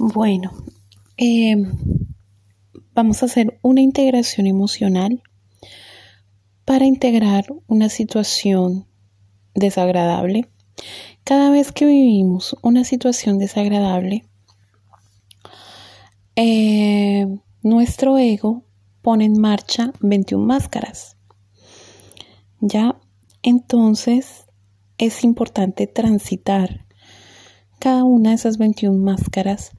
Bueno, eh, vamos a hacer una integración emocional para integrar una situación desagradable. Cada vez que vivimos una situación desagradable, eh, nuestro ego pone en marcha 21 máscaras. Ya, entonces es importante transitar cada una de esas 21 máscaras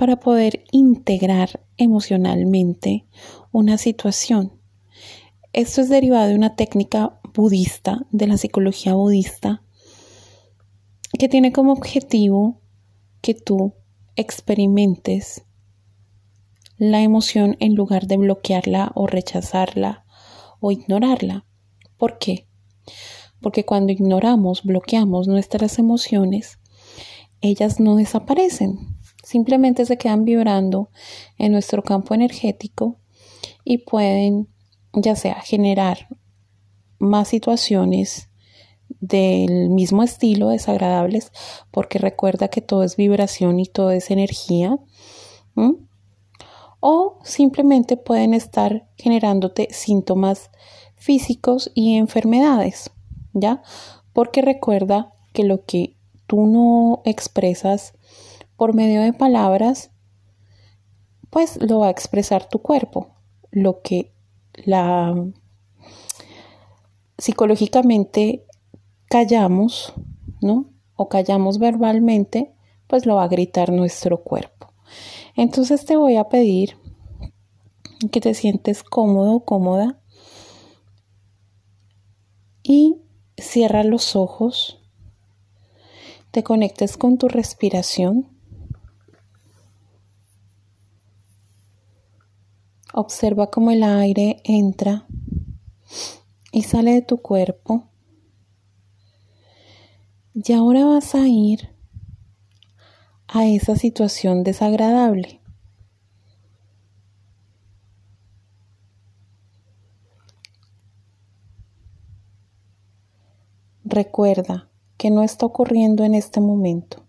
para poder integrar emocionalmente una situación. Esto es derivado de una técnica budista, de la psicología budista, que tiene como objetivo que tú experimentes la emoción en lugar de bloquearla o rechazarla o ignorarla. ¿Por qué? Porque cuando ignoramos, bloqueamos nuestras emociones, ellas no desaparecen, simplemente se quedan vibrando en nuestro campo energético y pueden ya sea generar más situaciones del mismo estilo desagradables porque recuerda que todo es vibración y todo es energía o simplemente pueden estar generándote síntomas físicos y enfermedades ya porque recuerda que lo que tú no expresas por medio de palabras, pues lo va a expresar tu cuerpo. Lo que la psicológicamente callamos, ¿no? O callamos verbalmente, pues lo va a gritar nuestro cuerpo. Entonces te voy a pedir que te sientes cómodo cómoda y cierra los ojos, te conectes con tu respiración Observa cómo el aire entra y sale de tu cuerpo. Y ahora vas a ir a esa situación desagradable. Recuerda que no está ocurriendo en este momento.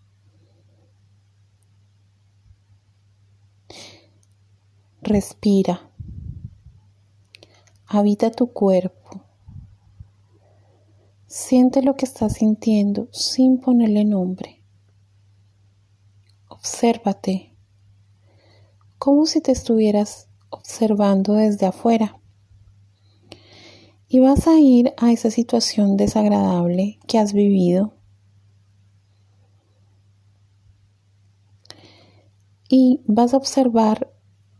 Respira. Habita tu cuerpo. Siente lo que estás sintiendo sin ponerle nombre. Obsérvate como si te estuvieras observando desde afuera. Y vas a ir a esa situación desagradable que has vivido. Y vas a observar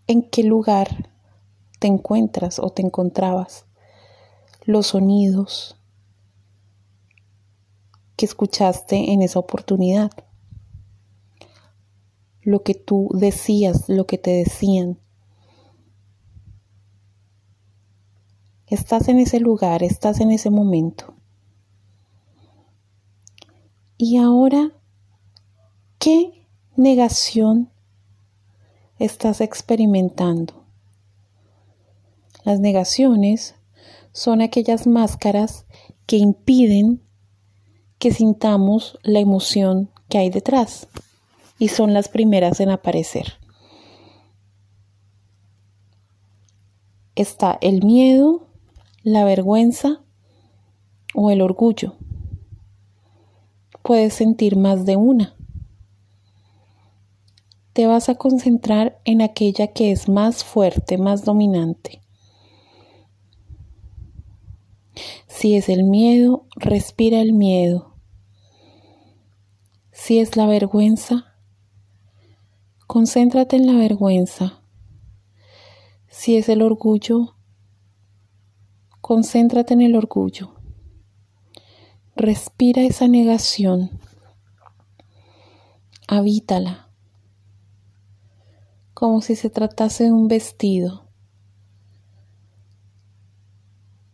en qué lugar te encuentras o te encontrabas, los sonidos que escuchaste en esa oportunidad, lo que tú decías, lo que te decían. Estás en ese lugar, estás en ese momento. Y ahora, ¿qué negación estás experimentando. Las negaciones son aquellas máscaras que impiden que sintamos la emoción que hay detrás y son las primeras en aparecer. Está el miedo, la vergüenza o el orgullo. Puedes sentir más de una te vas a concentrar en aquella que es más fuerte, más dominante. Si es el miedo, respira el miedo. Si es la vergüenza, concéntrate en la vergüenza. Si es el orgullo, concéntrate en el orgullo. Respira esa negación. Habítala como si se tratase de un vestido.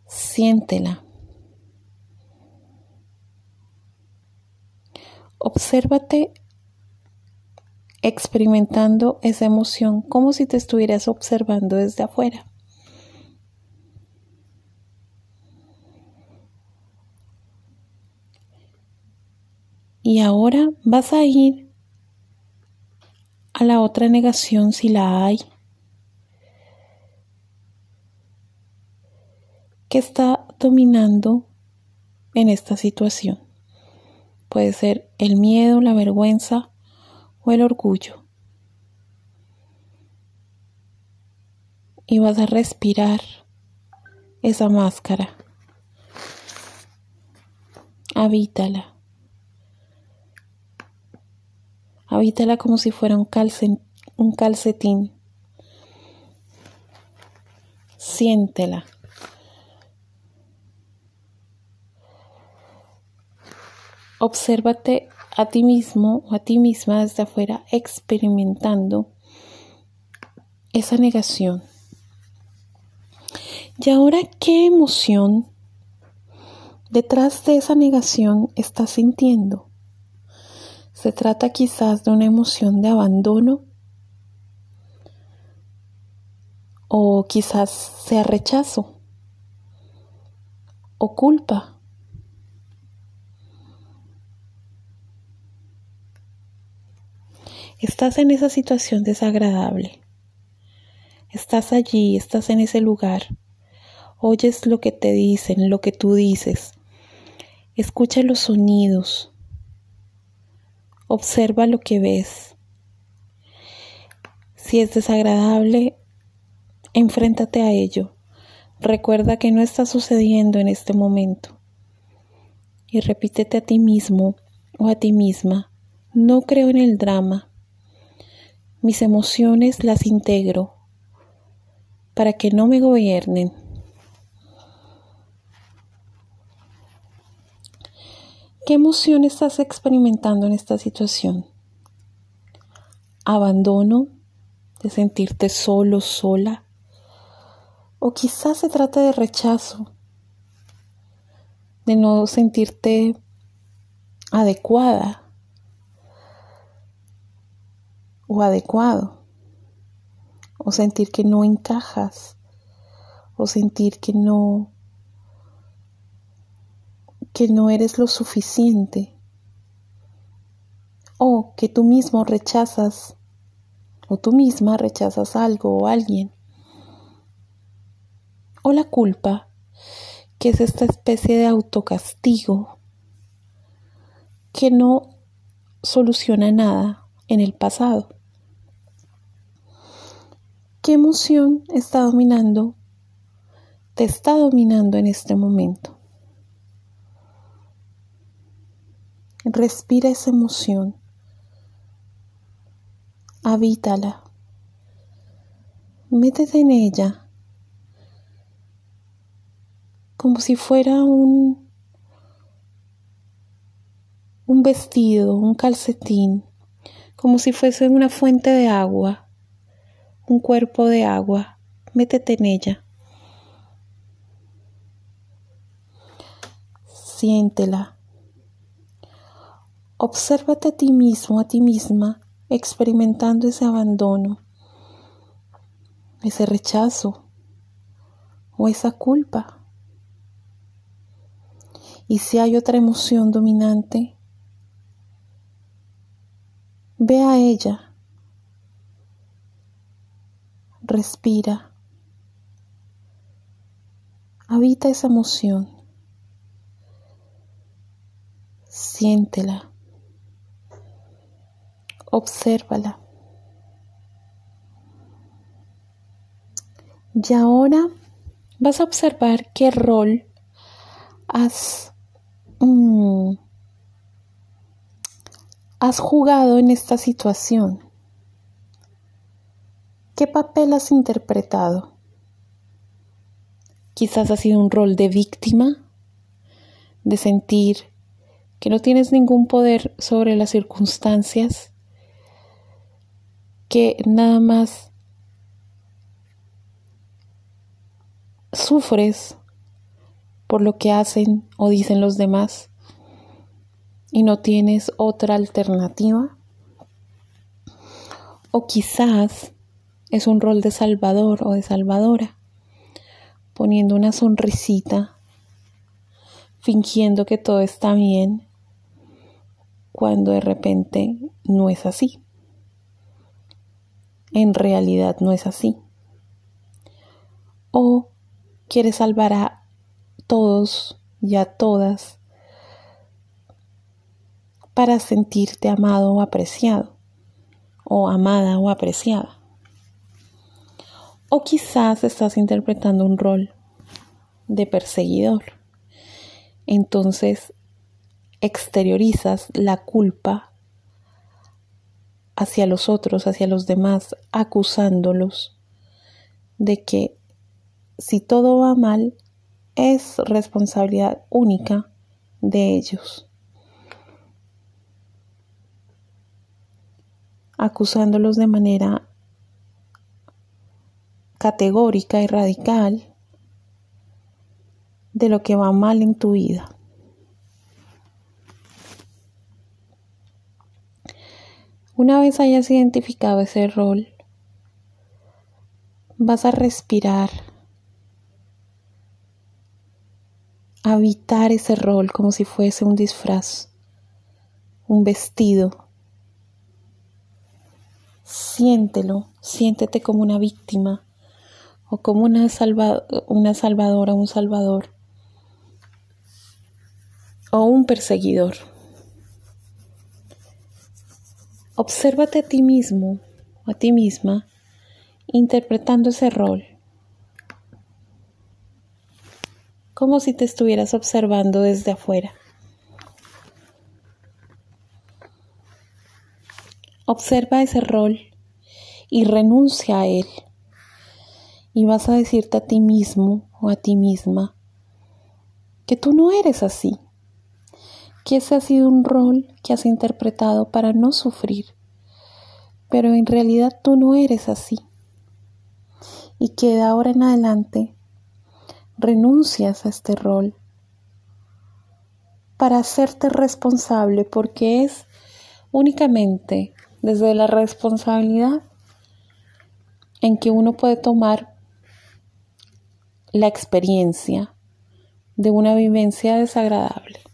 Siéntela. Obsérvate experimentando esa emoción como si te estuvieras observando desde afuera. Y ahora vas a ir a la otra negación si la hay. ¿Qué está dominando en esta situación? Puede ser el miedo, la vergüenza o el orgullo. Y vas a respirar esa máscara. Habítala. Habítala como si fuera un, calcetín. Siéntela. Obsérvate a ti mismo o a ti misma desde afuera experimentando esa negación. Y ahora, ¿qué emoción detrás de esa negación estás sintiendo? ¿Se trata quizás de una emoción de abandono? ¿O quizás sea rechazo? ¿O culpa? Estás en esa situación desagradable. Estás allí, estás en ese lugar. Oyes lo que te dicen, lo que tú dices. Escucha los sonidos. Observa lo que ves. Si es desagradable, enfréntate a ello. Recuerda que no está sucediendo en este momento. Y repítete a ti mismo o a ti misma, no creo en el drama, mis emociones las integro para que no me gobiernen. ¿Qué emoción estás experimentando en esta situación? ¿Abandono? ¿De sentirte solo, sola? ¿O quizás se trata de rechazo? ¿De no sentirte adecuada? o adecuado, o sentir que no encajas, o sentir que no que no eres lo suficiente, o que tú mismo rechazas, o tú misma rechazas algo o alguien, o la culpa, que es esta especie de autocastigo que no soluciona nada en el pasado. ¿Qué emoción está dominando? Te está dominando en este momento. Respira esa emoción. Habítala. Métete en ella como si fuera un, un vestido, un calcetín, como si fuese una fuente de agua un cuerpo de agua, métete en ella. Siéntela. Obsérvate a ti mismo, a ti misma, experimentando ese abandono, ese rechazo o esa culpa. Y si hay otra emoción dominante, ve a ella. Respira, habita esa emoción, siéntela, obsérvala. Y ahora vas a observar qué rol has, mm, has jugado en esta situación. ¿Qué papel has interpretado? Quizás ha sido un rol de víctima, de sentir que no tienes ningún poder sobre las circunstancias, que nada más sufres por lo que hacen o dicen los demás y no tienes otra alternativa. O quizás es un rol de salvador o de salvadora, poniendo una sonrisita, fingiendo que todo está bien, cuando de repente no es así. En realidad no es así. O quieres salvar a todos y a todas para sentirte amado o apreciado, o amada o apreciada. O quizás estás interpretando un rol de perseguidor. Entonces exteriorizas la culpa hacia los otros, hacia los demás, acusándolos de que si todo va mal es responsabilidad única de ellos. acusándolos de manera categórica y radical de lo que va mal en tu vida. Una vez hayas identificado ese rol, vas a respirar, habitar ese rol como si fuese un disfraz, un vestido. Siéntelo, siéntete como una víctima o como una, una salvadora, un salvador o un perseguidor. Obsérvate a ti mismo o a ti misma interpretando ese rol, como si te estuvieras observando desde afuera. Observa ese rol y renuncia a él. Y vas a decirte a ti mismo o a ti misma que tú no eres así, que ese ha sido un rol que has interpretado para no sufrir, pero en realidad tú no eres así. Y que de ahora en adelante renuncias a este rol para hacerte responsable porque es únicamente desde la responsabilidad en que uno puede tomar la experiencia de una vivencia desagradable.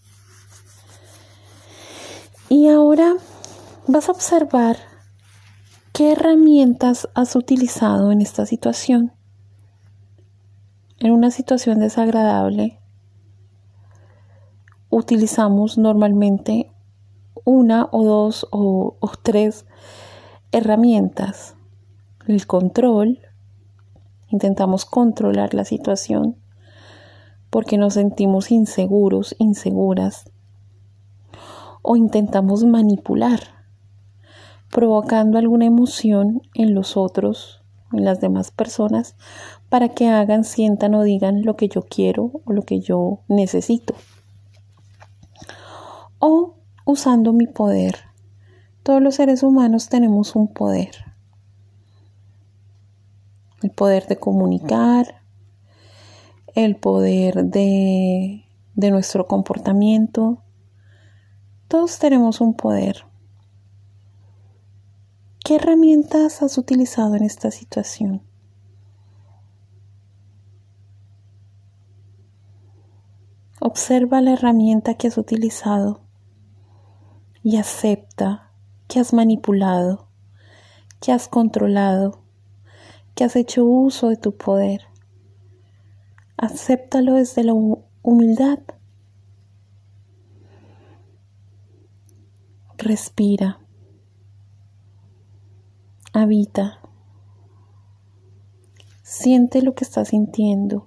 Y ahora vas a observar qué herramientas has utilizado en esta situación. En una situación desagradable utilizamos normalmente una o dos o, tres herramientas. El control, intentamos controlar la situación porque nos sentimos inseguros, inseguras o intentamos manipular, provocando alguna emoción en los otros, en las demás personas, para que hagan, sientan o digan lo que yo quiero o lo que yo necesito. O usando mi poder. Todos los seres humanos tenemos un poder. El poder de comunicar, el poder de, de nuestro comportamiento, todos tenemos un poder. ¿Qué herramientas has utilizado en esta situación? Observa la herramienta que has utilizado y acepta que has manipulado, que has controlado, que has hecho uso de tu poder. Acéptalo desde la humildad Respira. Habita. Siente lo que estás sintiendo.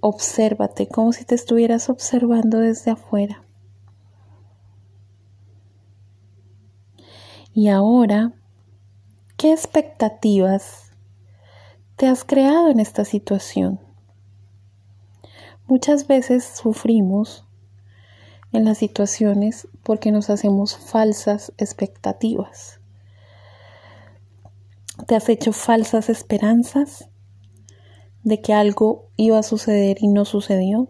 Obsérvate como si te estuvieras observando desde afuera. Y ahora, ¿qué expectativas te has creado en esta situación? Muchas veces sufrimos en las situaciones porque nos hacemos falsas expectativas. ¿Te has hecho falsas esperanzas de que algo iba a suceder y no sucedió?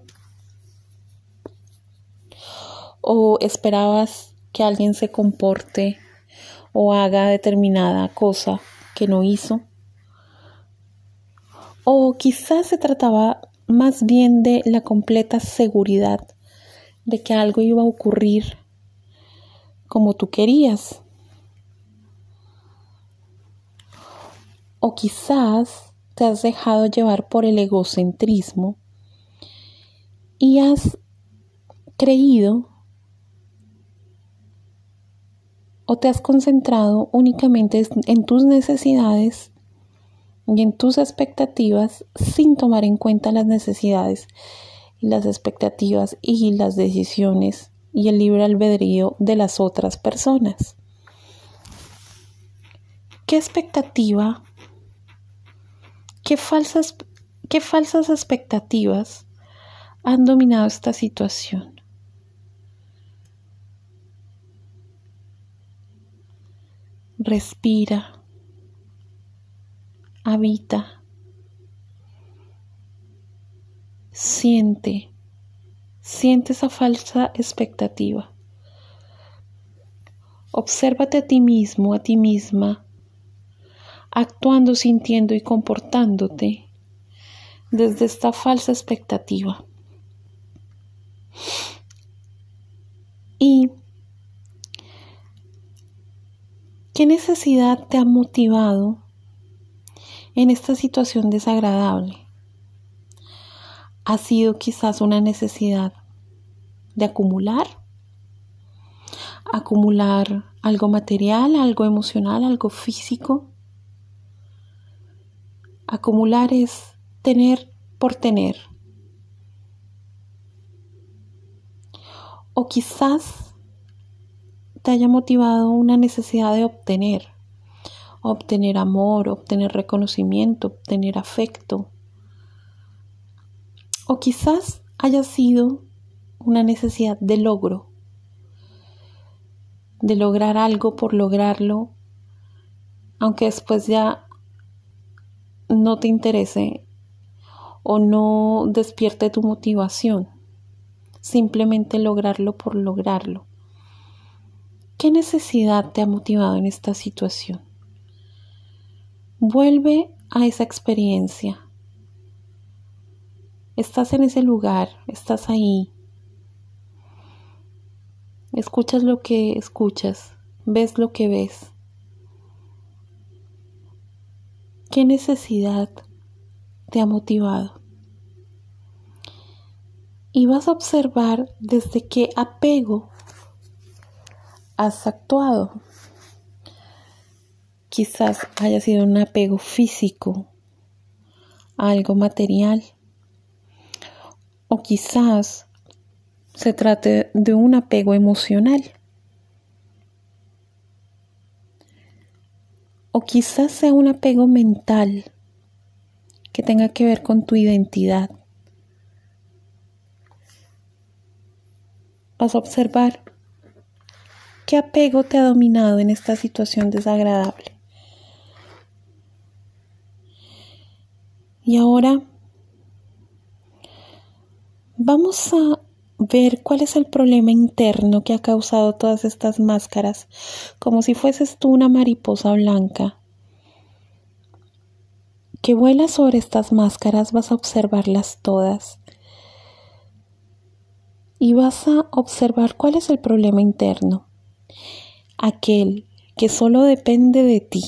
¿O esperabas que alguien se comporte o haga determinada cosa que no hizo? ¿O quizás se trataba más bien de la completa seguridad de que algo iba a ocurrir como tú querías. O quizás te has dejado llevar por el egocentrismo y has creído o te has concentrado únicamente en tus necesidades y en tus expectativas sin tomar en cuenta las necesidades las expectativas y las decisiones y el libre albedrío de las otras personas. ¿Qué expectativa, qué falsas, qué falsas expectativas han dominado esta situación? respira, habita, siente, siente esa falsa expectativa. Obsérvate a ti mismo, a ti misma, actuando, sintiendo y comportándote desde esta falsa expectativa. Y ¿Qué necesidad te ha motivado en esta situación desagradable? ¿Ha sido quizás una necesidad de acumular? ¿Acumular algo material, algo emocional, algo físico? Acumular es tener por tener. O quizás te haya motivado una necesidad de obtener, obtener amor, obtener reconocimiento, obtener afecto. O quizás haya sido una necesidad de logro, de lograr algo por lograrlo, aunque después ya no te interese o no despierte tu motivación, simplemente lograrlo por lograrlo. ¿Qué necesidad te ha motivado en esta situación? Vuelve a esa experiencia. Estás en ese lugar, estás ahí. Escuchas lo que escuchas, ves lo que ves. ¿Qué necesidad te ha motivado? Y vas a observar desde qué apego has actuado. Quizás haya sido un apego físico a algo material. O quizás se trate de un apego emocional. O quizás sea un apego mental que tenga que ver con tu identidad. Vas a observar ¿Qué apego te ha dominado en esta situación desagradable? Y ahora vamos a ver cuál es el problema interno que ha causado todas estas máscaras, como si fueses tú una mariposa blanca que vuela sobre estas máscaras, vas a observarlas todas. Y vas a observar cuál es el problema interno. Aquel que solo depende de ti,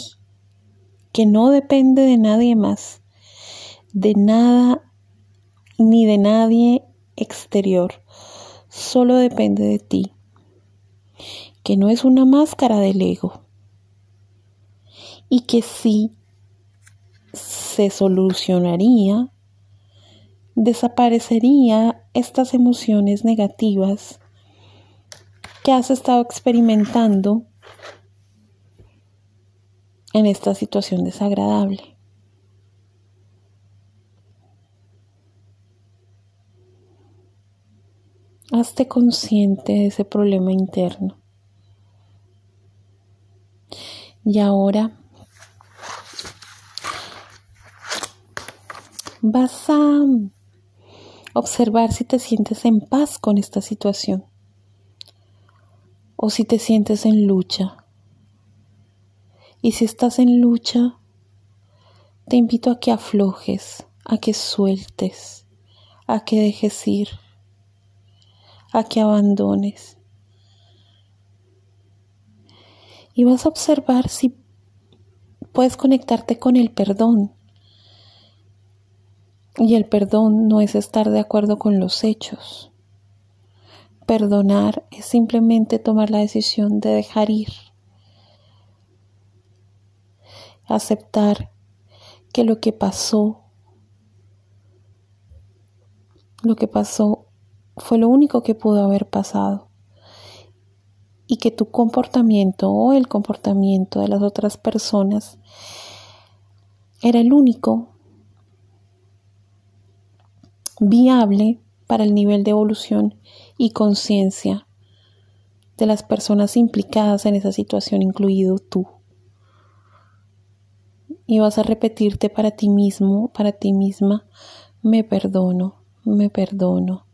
que no depende de nadie más, de nada ni de nadie exterior, solo depende de ti, que no es una máscara del ego y que sí se solucionaría, desaparecería estas emociones negativas que has estado experimentando en esta situación desagradable. Hazte consciente de ese problema interno. Y ahora vas a observar si te sientes en paz con esta situación o si te sientes en lucha. Y si estás en lucha, te invito a que aflojes, a que sueltes, a que dejes ir, a que abandones. Y vas a observar si puedes conectarte con el perdón. Y el perdón no es estar de acuerdo con los hechos. Perdonar es simplemente tomar la decisión de dejar ir. Aceptar que lo que pasó, lo que pasó fue lo único que pudo haber pasado y que tu comportamiento o el comportamiento de las otras personas era el único viable para el nivel de evolución y conciencia de las personas implicadas en esa situación, incluido tú. Y vas a repetirte para ti mismo, para ti misma, me perdono, me perdono.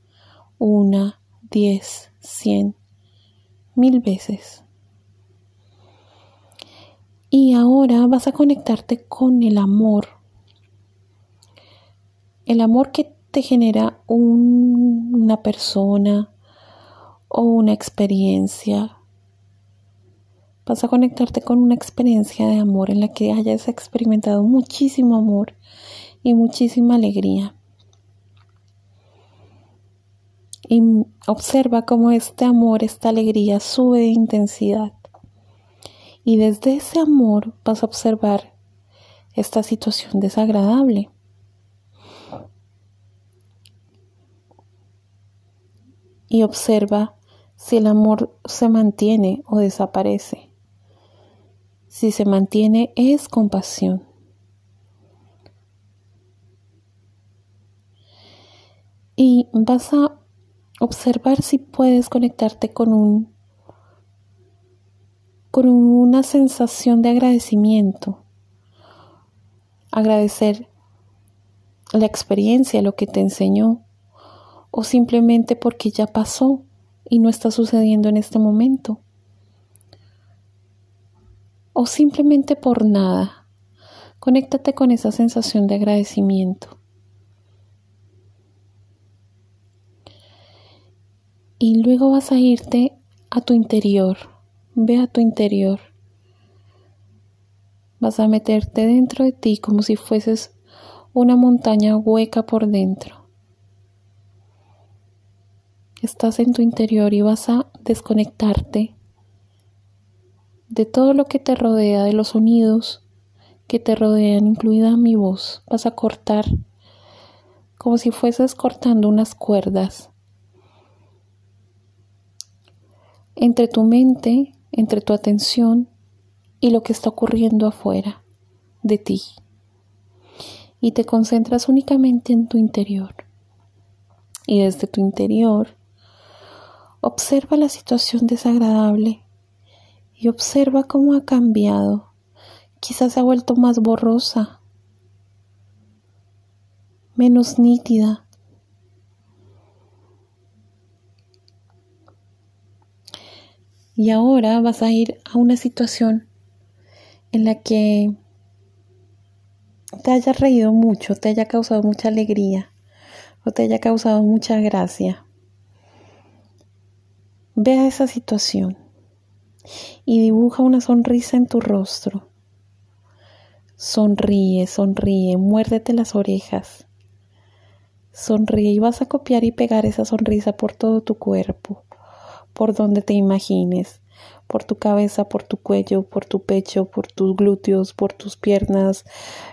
Una, diez, cien, mil veces. Y ahora vas a conectarte con el amor. El amor que te genera una persona o una experiencia. Vas a conectarte con una experiencia de amor en la que hayas experimentado muchísimo amor y muchísima alegría. Y observa cómo este amor, esta alegría sube de intensidad. Y desde ese amor vas a observar esta situación desagradable. Y observa si el amor se mantiene o desaparece. Si se mantiene es compasión. Y vas a observar si puedes conectarte con un con una sensación de agradecimiento. Agradecer la experiencia, lo que te enseñó, o simplemente porque ya pasó y no está sucediendo en este momento. O simplemente por nada. Conéctate con esa sensación de agradecimiento. Y luego vas a irte a tu interior. Ve a tu interior. Vas a meterte dentro de ti como si fueses una montaña hueca por dentro. Estás en tu interior y vas a desconectarte de todo lo que te rodea, de los sonidos que te rodean, incluida mi voz. Vas a cortar como si fueses cortando unas cuerdas entre tu mente, entre tu atención y lo que está ocurriendo afuera de ti. Y te concentras únicamente en tu interior. Y desde tu interior, observa la situación desagradable y observa cómo ha cambiado. Quizás se ha vuelto más borrosa, menos nítida, Y ahora vas a ir a una situación en la que te haya reído mucho, te haya causado mucha alegría o te haya causado mucha gracia. Ve a esa situación y dibuja una sonrisa en tu rostro. Sonríe, sonríe, muérdete las orejas. Sonríe y vas a copiar y pegar esa sonrisa por todo tu cuerpo por donde te imagines, por tu cabeza, por tu cuello, por tu pecho, por tus glúteos, por tus piernas,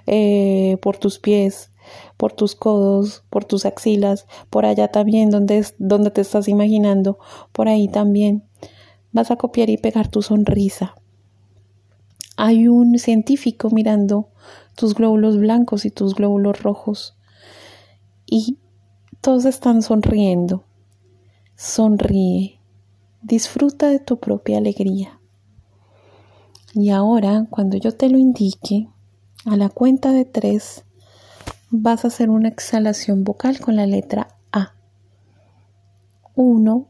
eh, por tus pies, por tus codos, por tus axilas, por allá también donde, donde te estás imaginando, por ahí también. Vas a copiar y pegar tu sonrisa. Hay un científico mirando tus glóbulos blancos y tus glóbulos rojos y todos están sonriendo. Sonríe, Disfruta de tu propia alegría. Y ahora, cuando yo te lo indique, a la cuenta de tres, vas a hacer una exhalación vocal con la letra A. Uno,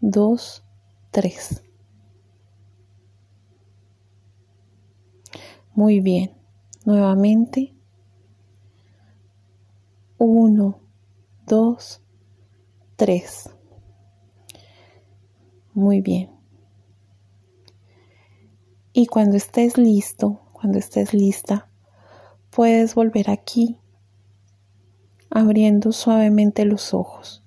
dos, tres. Muy bien. Nuevamente. Uno, dos, tres. Muy bien. Y cuando estés listo, cuando estés lista, puedes volver aquí, abriendo suavemente los ojos.